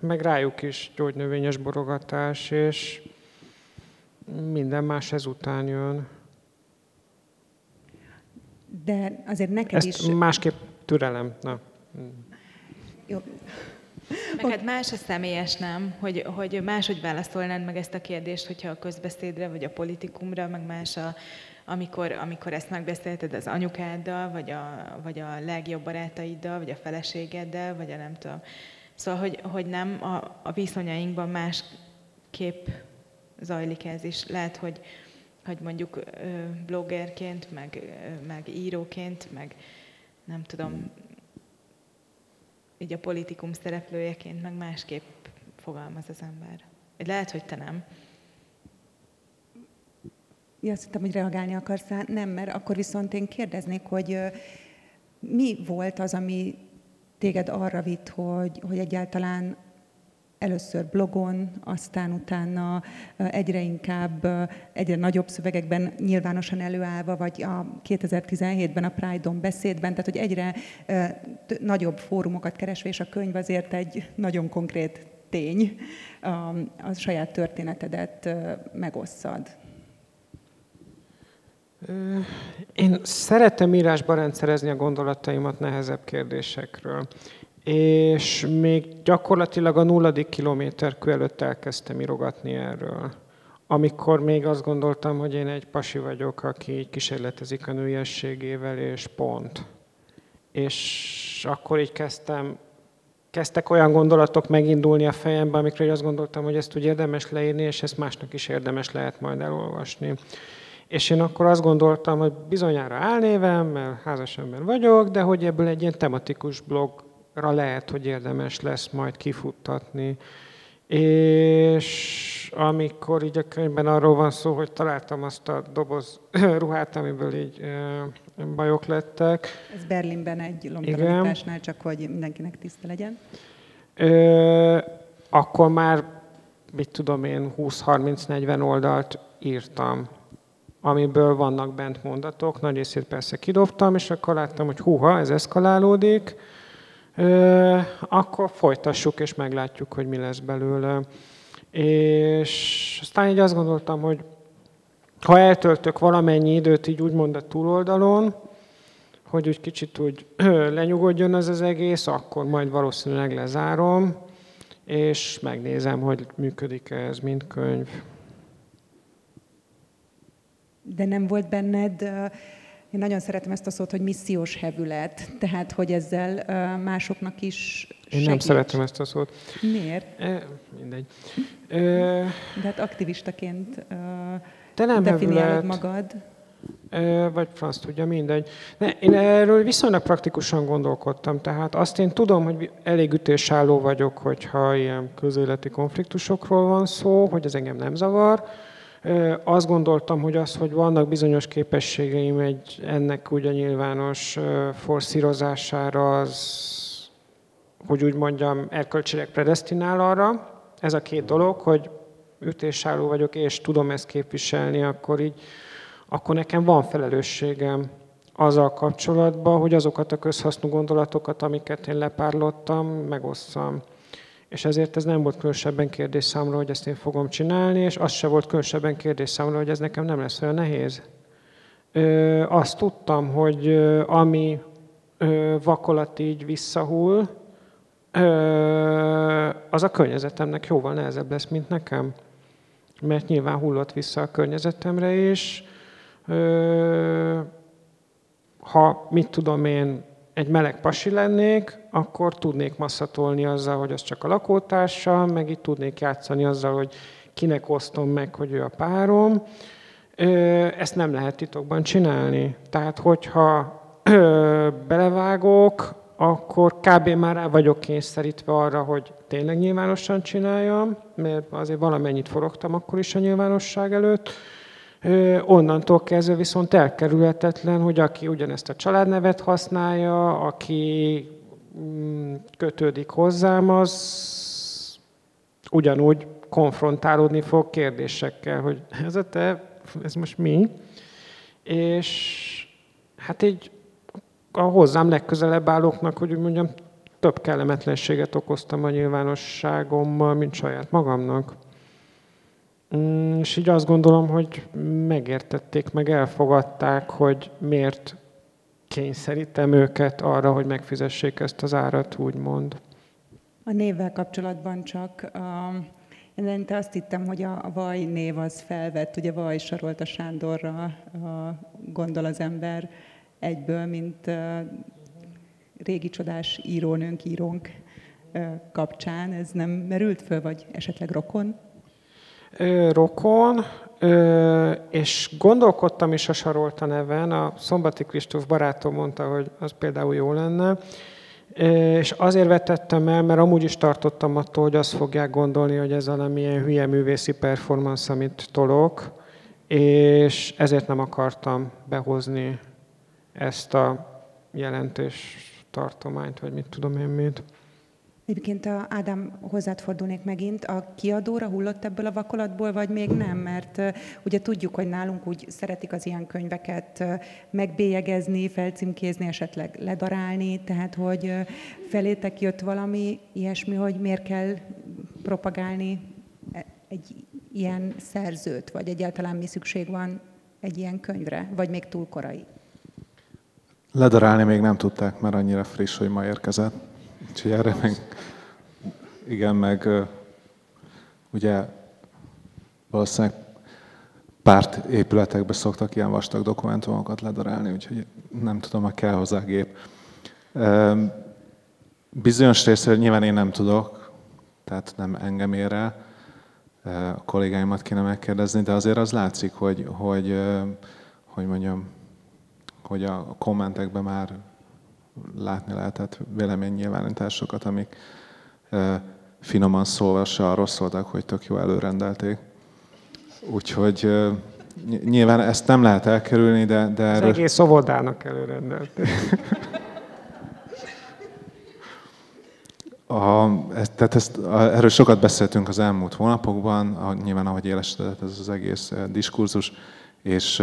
meg rájuk is gyógynövényes borogatás, és minden más ezután jön. De azért neked Ezt is... másképp türelem. Na. Jó. Meg hát más a személyes, nem? Hogy, hogy máshogy válaszolnád meg ezt a kérdést, hogyha a közbeszédre, vagy a politikumra, meg más a, amikor, amikor ezt megbeszélted az anyukáddal, vagy a, vagy a legjobb barátaiddal, vagy a feleségeddel, vagy a nem tudom. Szóval, hogy, hogy nem a, a viszonyainkban másképp zajlik ez is. Lehet, hogy, hogy mondjuk bloggerként, meg, meg íróként, meg nem tudom, így a politikum szereplőjeként, meg másképp fogalmaz az ember. Lehet, hogy te nem. Ja, azt hittem, hogy reagálni akarsz rá. Nem, mert akkor viszont én kérdeznék, hogy mi volt az, ami téged arra vitt, hogy, hogy egyáltalán először blogon, aztán utána egyre inkább, egyre nagyobb szövegekben nyilvánosan előállva, vagy a 2017-ben a Pride-on beszédben, tehát hogy egyre nagyobb fórumokat keresve, és a könyv azért egy nagyon konkrét tény, a saját történetedet megosszad. Én szeretem írásba rendszerezni a gondolataimat nehezebb kérdésekről és még gyakorlatilag a nulladik kilométer előtt elkezdtem írogatni erről. amikor még azt gondoltam, hogy én egy pasi vagyok, aki kísérletezik a nőiességével, és pont. És akkor így kezdtem, kezdtek olyan gondolatok megindulni a fejembe, amikről azt gondoltam, hogy ezt úgy érdemes leírni, és ezt másnak is érdemes lehet majd elolvasni. És én akkor azt gondoltam, hogy bizonyára álnévem, mert házas ember vagyok, de hogy ebből egy ilyen tematikus blogra lehet, hogy érdemes lesz majd kifuttatni. És amikor így a könyvben arról van szó, hogy találtam azt a doboz ruhát, amiből így bajok lettek. Ez Berlinben egy lomtalanításnál, csak hogy mindenkinek tiszta legyen. Ö, akkor már, mit tudom én, 20-30-40 oldalt írtam, amiből vannak bent mondatok, nagy részét persze kidobtam, és akkor láttam, hogy húha, ez eszkalálódik, akkor folytassuk, és meglátjuk, hogy mi lesz belőle. És aztán így azt gondoltam, hogy ha eltöltök valamennyi időt így úgymond a túloldalon, hogy úgy kicsit úgy lenyugodjon az az egész, akkor majd valószínűleg lezárom, és megnézem, hogy működik ez, mint könyv. De nem volt benned, én nagyon szeretem ezt a szót, hogy missziós hevület, tehát hogy ezzel másoknak is Én nem szeretem ezt a szót. Miért? E, mindegy. E, De hát aktivistaként de nem definiálod hevület. magad. Vagy franc tudja, mindegy. Ne, én erről viszonylag praktikusan gondolkodtam, tehát azt én tudom, hogy elég ütésálló vagyok, hogyha ilyen közéleti konfliktusokról van szó, hogy ez engem nem zavar. Azt gondoltam, hogy az, hogy vannak bizonyos képességeim egy ennek úgy a nyilvános forszírozására, az, hogy úgy mondjam, erkölcsileg predestinál arra. Ez a két dolog, hogy ütésálló vagyok, és tudom ezt képviselni, akkor így akkor nekem van felelősségem azzal kapcsolatban, hogy azokat a közhasznú gondolatokat, amiket én lepárlottam, megosszam. És ezért ez nem volt különösebben kérdés számomra, hogy ezt én fogom csinálni, és az se volt különösebben kérdés számomra, hogy ez nekem nem lesz olyan nehéz. Ö, azt tudtam, hogy ö, ami ö, vakolat így visszahull, ö, az a környezetemnek jóval nehezebb lesz, mint nekem. Mert nyilván hullott vissza a környezetemre is, ha mit tudom én, egy meleg pasi lennék, akkor tudnék masszatolni azzal, hogy az csak a lakótársam, meg itt tudnék játszani azzal, hogy kinek osztom meg, hogy ő a párom. Ezt nem lehet titokban csinálni. Tehát, hogyha belevágok, akkor kb. már rá vagyok kényszerítve arra, hogy tényleg nyilvánosan csináljam, mert azért valamennyit forogtam akkor is a nyilvánosság előtt, Onnantól kezdve viszont elkerülhetetlen, hogy aki ugyanezt a családnevet használja, aki mm, kötődik hozzám, az ugyanúgy konfrontálódni fog kérdésekkel, hogy ez a te, ez most mi? És hát így a hozzám legközelebb állóknak, hogy úgy mondjam, több kellemetlenséget okoztam a nyilvánosságommal, mint saját magamnak. Mm, és így azt gondolom, hogy megértették, meg elfogadták, hogy miért kényszerítem őket arra, hogy megfizessék ezt az árat, úgymond. A névvel kapcsolatban csak én te azt hittem, hogy a Vaj név az felvett, ugye Vaj Sarolta Sándorra uh, gondol az ember egyből, mint uh, régi csodás írónőnk, írónk uh, kapcsán. Ez nem merült föl, vagy esetleg rokon? Rokon, és gondolkodtam is a Sarolta neven, a Szombati Kristóf barátom mondta, hogy az például jó lenne, és azért vetettem el, mert amúgy is tartottam attól, hogy azt fogják gondolni, hogy ez valamilyen hülye művészi performance, amit tolok, és ezért nem akartam behozni ezt a jelentés tartományt, vagy mit tudom én mit. Egyébként a Ádám hozzád fordulnék megint, a kiadóra hullott ebből a vakolatból, vagy még nem? Mert ugye tudjuk, hogy nálunk úgy szeretik az ilyen könyveket megbélyegezni, felcímkézni, esetleg ledarálni, tehát hogy felétek jött valami ilyesmi, hogy miért kell propagálni e, egy ilyen szerzőt, vagy egyáltalán mi szükség van egy ilyen könyvre, vagy még túl korai? Ledarálni még nem tudták, mert annyira friss, hogy ma érkezett. Úgyhogy erre meg, igen, meg ugye valószínűleg párt épületekbe szoktak ilyen vastag dokumentumokat ledarálni, úgyhogy nem tudom, ha kell hozzá gép. Bizonyos részről nyilván én nem tudok, tehát nem engem ér el, a kollégáimat kéne megkérdezni, de azért az látszik, hogy, hogy, hogy mondjam, hogy a kommentekben már látni lehetett véleménynyilvánításokat, amik finoman szólva se arról szóltak, hogy tök jó előrendelték. Úgyhogy nyilván ezt nem lehet elkerülni, de... de erről... Az egész óvodának előrendelték. A, tehát ezt, a, erről sokat beszéltünk az elmúlt hónapokban, a, nyilván ahogy élesedett ez az egész diskurzus, és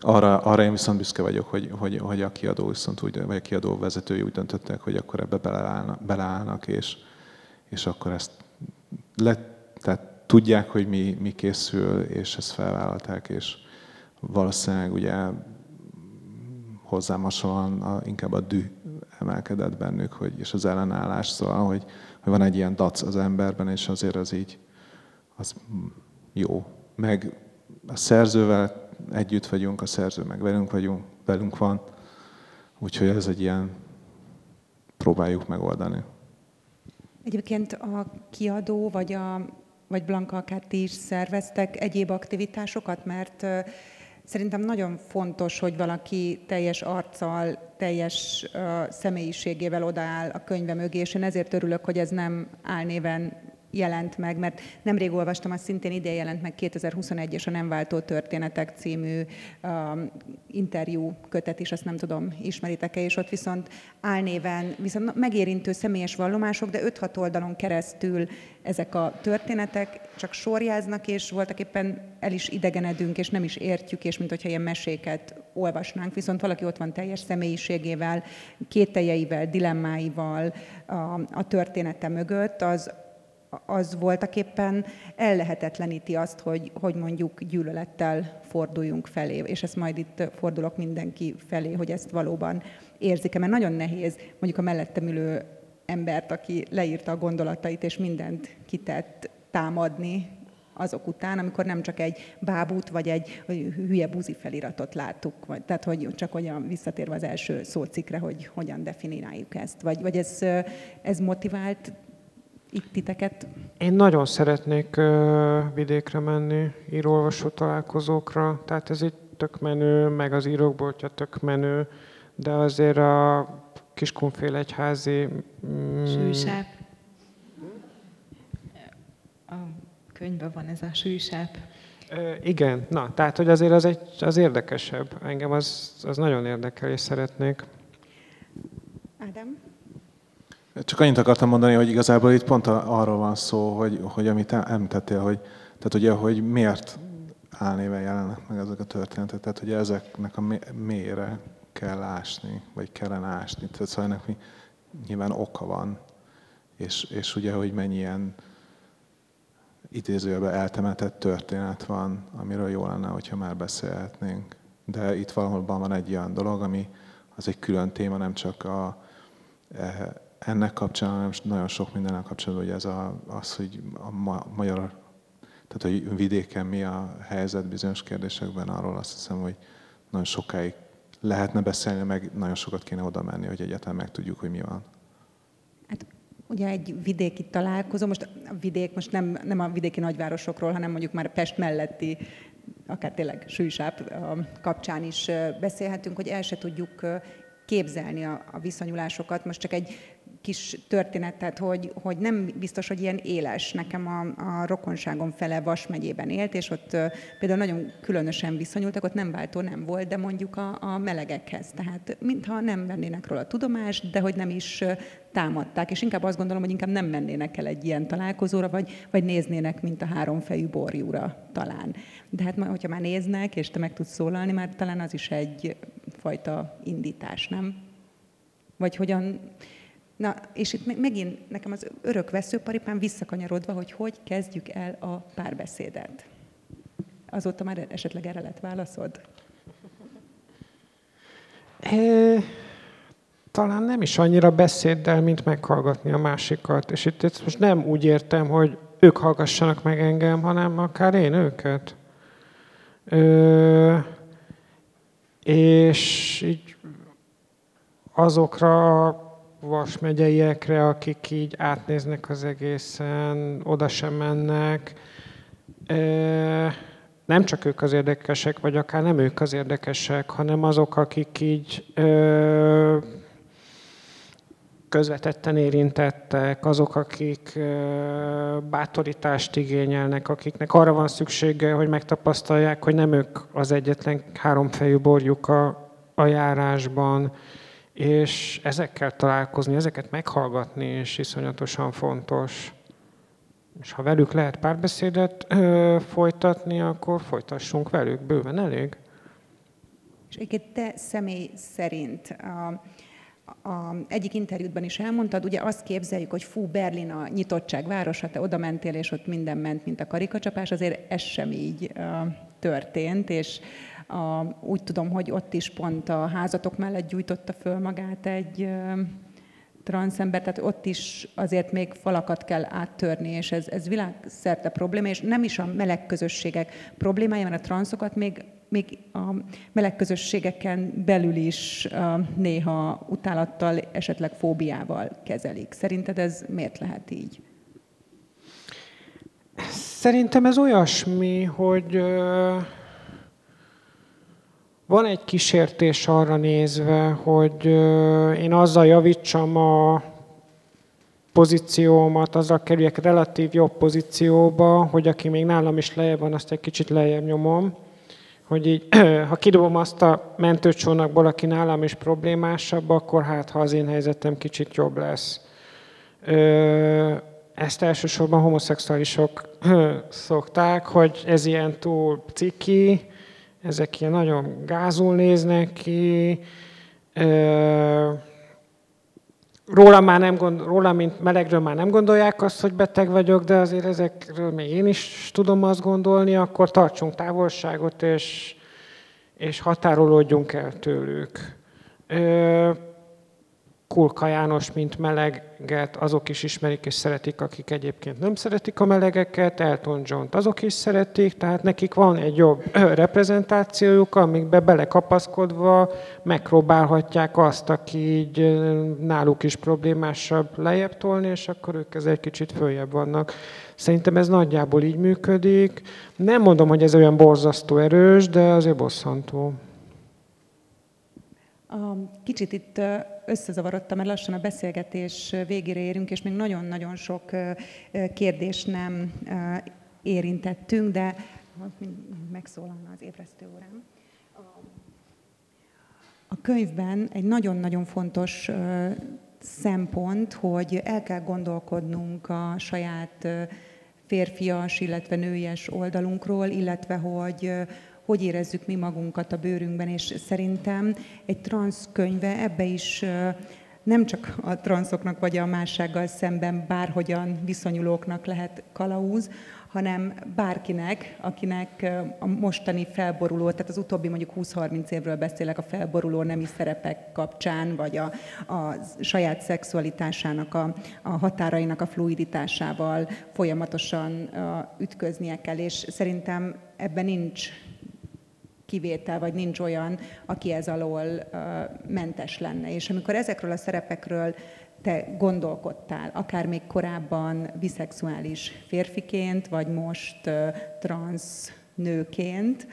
arra, arra én viszont büszke vagyok, hogy, hogy, hogy a kiadó viszont úgy, vagy a kiadó vezetői úgy döntöttek, hogy akkor ebbe beleállnak, beleállnak és, és akkor ezt le, tehát tudják, hogy mi, mi készül, és ezt felvállalták, és valószínűleg ugye hozzám hasonlóan a, inkább a dű emelkedett bennük, hogy, és az ellenállás, szóval, hogy, hogy van egy ilyen dac az emberben, és azért az így az jó. Meg a szerzővel együtt vagyunk, a szerző meg velünk vagyunk, velünk van, úgyhogy ez egy ilyen, próbáljuk megoldani. Egyébként a kiadó, vagy, a, vagy Blanka, akár ti is szerveztek egyéb aktivitásokat, mert Szerintem nagyon fontos, hogy valaki teljes arccal, teljes uh, személyiségével odaáll a könyve mögé, és én ezért örülök, hogy ez nem álnéven jelent meg, mert nemrég olvastam, az szintén ide jelent meg 2021-es a Nem váltó történetek című uh, interjú kötet is, azt nem tudom, ismeritek-e, és ott viszont álnéven, viszont megérintő személyes vallomások, de 5-6 oldalon keresztül ezek a történetek csak sorjáznak, és voltak éppen el is idegenedünk, és nem is értjük, és mint hogyha ilyen meséket olvasnánk, viszont valaki ott van teljes személyiségével, kételjeivel, dilemmáival a, a története mögött, az az voltak éppen ellehetetleníti azt, hogy, hogy mondjuk gyűlölettel forduljunk felé, és ezt majd itt fordulok mindenki felé, hogy ezt valóban érzik-e, mert nagyon nehéz mondjuk a mellettem ülő embert, aki leírta a gondolatait, és mindent kitett támadni azok után, amikor nem csak egy bábút, vagy egy hülye buzi feliratot láttuk, vagy, tehát hogy csak olyan visszatérve az első szócikre, hogy hogyan definiáljuk ezt, vagy, vagy ez, ez motivált itt titeket? Én nagyon szeretnék vidékre menni, írólvasó találkozókra, tehát ez egy tök menő, meg az írókboltja tök menő, de azért a Kiskunfél egyházi... Mm, sűsáp. A könyvben van ez a sűsáp. Igen, na, tehát hogy azért az, egy, az érdekesebb. Engem az, az nagyon érdekel, és szeretnék. Ádám? Csak annyit akartam mondani, hogy igazából itt pont arról van szó, hogy, hogy amit említettél, hogy, tehát ugye, hogy miért álnéven jelennek meg ezek a történetek, tehát hogy ezeknek a mélyre kell ásni, vagy kellene ásni. Tehát szóval ennek mi, nyilván oka van, és, és ugye, hogy mennyi ilyen idézőjelben eltemetett történet van, amiről jó lenne, hogyha már beszélhetnénk. De itt valahol van egy olyan dolog, ami az egy külön téma, nem csak a, e, ennek kapcsán, hanem nagyon sok mindennel kapcsolatban, hogy ez a, az, hogy a ma, magyar, tehát hogy vidéken mi a helyzet bizonyos kérdésekben, arról azt hiszem, hogy nagyon sokáig lehetne beszélni, meg nagyon sokat kéne oda menni, hogy egyáltalán megtudjuk, hogy mi van. Hát ugye egy vidéki találkozó, most a vidék, most nem, nem a vidéki nagyvárosokról, hanem mondjuk már Pest melletti, akár tényleg sűsáp kapcsán is beszélhetünk, hogy el se tudjuk képzelni a, a viszonyulásokat. Most csak egy kis történetet, hogy, hogy nem biztos, hogy ilyen éles. Nekem a, a rokonságom fele Vas megyében élt, és ott például nagyon különösen viszonyultak, ott nem váltó nem volt, de mondjuk a, a melegekhez. Tehát mintha nem vennének róla tudomást, de hogy nem is támadták, és inkább azt gondolom, hogy inkább nem mennének el egy ilyen találkozóra, vagy, vagy néznének, mint a háromfejű borjúra talán. De hát, hogyha már néznek, és te meg tudsz szólalni, már talán az is egy fajta indítás, nem? Vagy hogyan, Na, és itt megint nekem az örök veszőparipám visszakanyarodva, hogy hogy kezdjük el a párbeszédet. Azóta már esetleg erre lett válaszod? É, talán nem is annyira beszéddel, mint meghallgatni a másikat. És itt, itt most nem úgy értem, hogy ők hallgassanak meg engem, hanem akár én őket. Ö, és így azokra Vas megyeiekre, akik így átnéznek az egészen, oda sem mennek. Nem csak ők az érdekesek, vagy akár nem ők az érdekesek, hanem azok, akik így közvetetten érintettek, azok, akik bátorítást igényelnek, akiknek arra van szüksége, hogy megtapasztalják, hogy nem ők az egyetlen háromfejű borjuk a, a járásban, és ezekkel találkozni, ezeket meghallgatni, és iszonyatosan fontos. És ha velük lehet párbeszédet ö, folytatni, akkor folytassunk velük, bőven elég. És egyébként te személy szerint a, a, egyik interjútban is elmondtad, ugye azt képzeljük, hogy fú, Berlin a nyitottság városa, te oda mentél, és ott minden ment, mint a karikacsapás, azért ez sem így uh, történt, és a, úgy tudom, hogy ott is pont a házatok mellett gyújtotta föl magát egy transzember, tehát ott is azért még falakat kell áttörni, és ez, ez világszerte probléma, és nem is a meleg közösségek problémája, mert a transzokat még, még a meleg közösségeken belül is néha utálattal, esetleg fóbiával kezelik. Szerinted ez miért lehet így? Szerintem ez olyasmi, hogy van egy kísértés arra nézve, hogy én azzal javítsam a pozíciómat, azzal kerüljek relatív jobb pozícióba, hogy aki még nálam is lejjebb van, azt egy kicsit lejjebb nyomom. Hogy így, ha kidobom azt a mentőcsónakból, aki nálam is problémásabb, akkor hát, ha az én helyzetem kicsit jobb lesz. Ezt elsősorban homoszexuálisok szokták, hogy ez ilyen túl ciki, ezek ilyen nagyon gázul néznek ki, Róla, már nem gond, róla, mint melegről már nem gondolják azt, hogy beteg vagyok, de azért ezekről még én is tudom azt gondolni, akkor tartsunk távolságot, és, és határolódjunk el tőlük. Kulka János, mint meleget, azok is ismerik és szeretik, akik egyébként nem szeretik a melegeket, Elton john azok is szeretik, tehát nekik van egy jobb reprezentációjuk, amikbe belekapaszkodva megpróbálhatják azt, aki így náluk is problémásabb lejjebb tolni, és akkor ők ez egy kicsit följebb vannak. Szerintem ez nagyjából így működik. Nem mondom, hogy ez olyan borzasztó erős, de azért bosszantó. Kicsit itt összezavarodtam, mert lassan a beszélgetés végére érünk, és még nagyon-nagyon sok kérdést nem érintettünk, de megszólalna az ébresztő órám. A könyvben egy nagyon-nagyon fontos szempont, hogy el kell gondolkodnunk a saját férfias, illetve nőies oldalunkról, illetve hogy hogy érezzük mi magunkat a bőrünkben, és szerintem egy transz könyve ebbe is nem csak a transzoknak vagy a mássággal szemben bárhogyan viszonyulóknak lehet kalauz, hanem bárkinek, akinek a mostani felboruló, tehát az utóbbi mondjuk 20-30 évről beszélek a felboruló nemi szerepek kapcsán, vagy a, a saját szexualitásának, a, a határainak a fluiditásával folyamatosan ütköznie kell, és szerintem ebben nincs kivétel, vagy nincs olyan, aki ez alól mentes lenne. És amikor ezekről a szerepekről te gondolkodtál, akár még korábban biszexuális férfiként, vagy most transz nőként,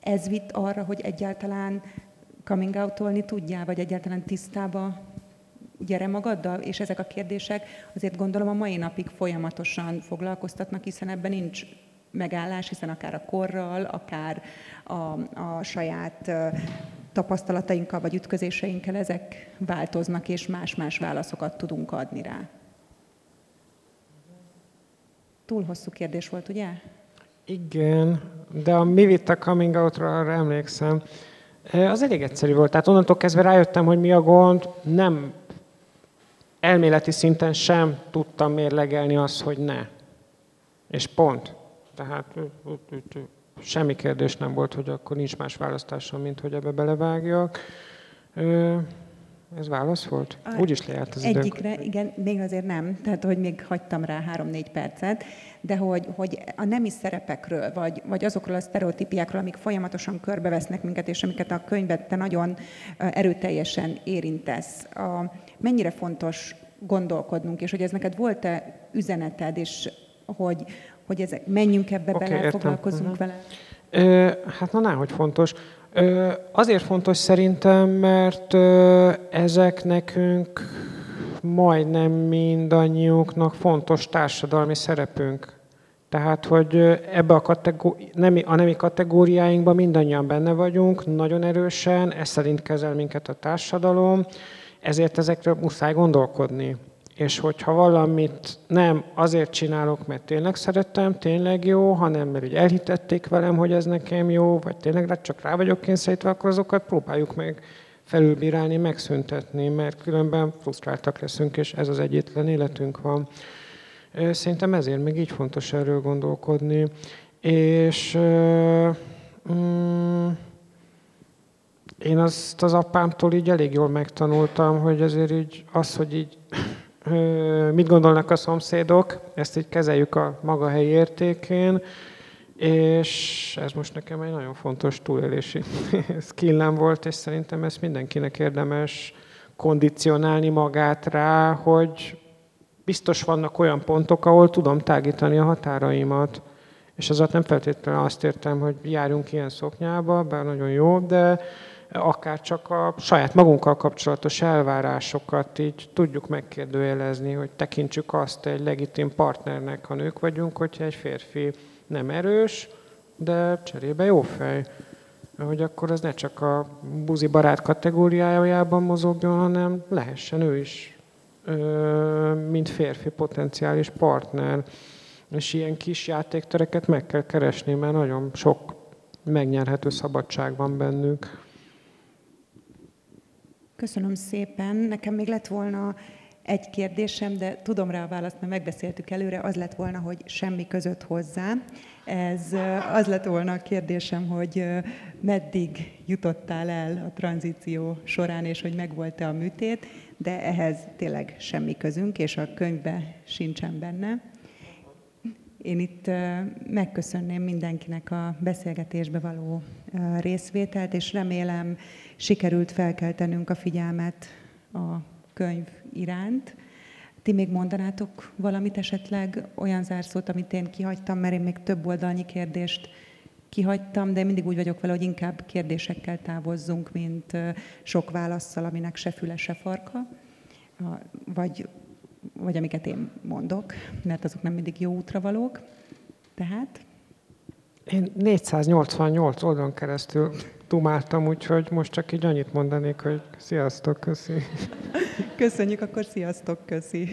ez vitt arra, hogy egyáltalán coming out tudjál, vagy egyáltalán tisztába gyere magaddal, és ezek a kérdések azért gondolom a mai napig folyamatosan foglalkoztatnak, hiszen ebben nincs megállás, hiszen akár a korral, akár a, a saját tapasztalatainkkal vagy ütközéseinkkel ezek változnak, és más-más válaszokat tudunk adni rá. Túl hosszú kérdés volt, ugye? Igen, de a mi vitt a coming out-ra arra emlékszem. Az elég egyszerű volt. Tehát onnantól kezdve rájöttem, hogy mi a gond. Nem elméleti szinten sem tudtam mérlegelni azt, hogy ne. És pont. Tehát semmi kérdés nem volt, hogy akkor nincs más választásom, mint hogy ebbe belevágjak. Ez válasz volt? Úgy is lejárt az időnk. Egyikre, igen, még azért nem, tehát hogy még hagytam rá három-négy percet, de hogy, hogy a nemi szerepekről, vagy, vagy azokról a sztereotípiákról, amik folyamatosan körbevesznek minket, és amiket a könyvet te nagyon erőteljesen érintesz, a, mennyire fontos gondolkodnunk, és hogy ez neked volt-e üzeneted, és hogy, hogy ezek, menjünk ebbe Oké, bele, értem. foglalkozunk Mhm. vele. Ö, hát na, hogy fontos. Ö, azért fontos szerintem, mert ö, ezek nekünk majdnem mindannyiunknak fontos társadalmi szerepünk. Tehát, hogy ebbe a, kategó- nemi, a nemi kategóriáinkban mindannyian benne vagyunk, nagyon erősen, ez szerint kezel minket a társadalom, ezért ezekről muszáj gondolkodni. És hogyha valamit nem azért csinálok, mert tényleg szerettem, tényleg jó, hanem mert ugye elhitették velem, hogy ez nekem jó, vagy tényleg csak rá vagyok kényszerítve, akkor azokat próbáljuk meg felülbírálni, megszüntetni, mert különben frusztráltak leszünk, és ez az egyetlen életünk van. Szerintem ezért még így fontos erről gondolkodni. És mm, én azt az apámtól így elég jól megtanultam, hogy azért így az, hogy így mit gondolnak a szomszédok, ezt így kezeljük a maga helyi értékén, és ez most nekem egy nagyon fontos túlélési skillem volt, és szerintem ezt mindenkinek érdemes kondicionálni magát rá, hogy biztos vannak olyan pontok, ahol tudom tágítani a határaimat. És ezzel nem feltétlenül azt értem, hogy járjunk ilyen szoknyába, bár nagyon jó, de akár csak a saját magunkkal kapcsolatos elvárásokat így tudjuk megkérdőjelezni, hogy tekintsük azt egy legitim partnernek, ha nők vagyunk, hogyha egy férfi nem erős, de cserébe jó fej. Hogy akkor ez ne csak a buzi barát kategóriájában mozogjon, hanem lehessen ő is, mint férfi potenciális partner. És ilyen kis játéktereket meg kell keresni, mert nagyon sok megnyerhető szabadság van bennük. Köszönöm szépen. Nekem még lett volna egy kérdésem, de tudom rá a választ, mert megbeszéltük előre, az lett volna, hogy semmi között hozzá. Ez az lett volna a kérdésem, hogy meddig jutottál el a tranzíció során, és hogy megvolt-e a műtét, de ehhez tényleg semmi közünk, és a könyvbe sincsen benne. Én itt megköszönném mindenkinek a beszélgetésbe való részvételt, és remélem sikerült felkeltenünk a figyelmet a könyv iránt. Ti még mondanátok valamit esetleg, olyan zárszót, amit én kihagytam, mert én még több oldalnyi kérdést kihagytam, de mindig úgy vagyok vele, hogy inkább kérdésekkel távozzunk, mint sok válaszsal, aminek se füle, se farka, vagy, vagy amiket én mondok, mert azok nem mindig jó útra valók. Tehát Én 488 oldalon keresztül dumáltam, úgyhogy most csak így annyit mondanék, hogy sziasztok, köszi. köszönjük, akkor sziasztok, köszi.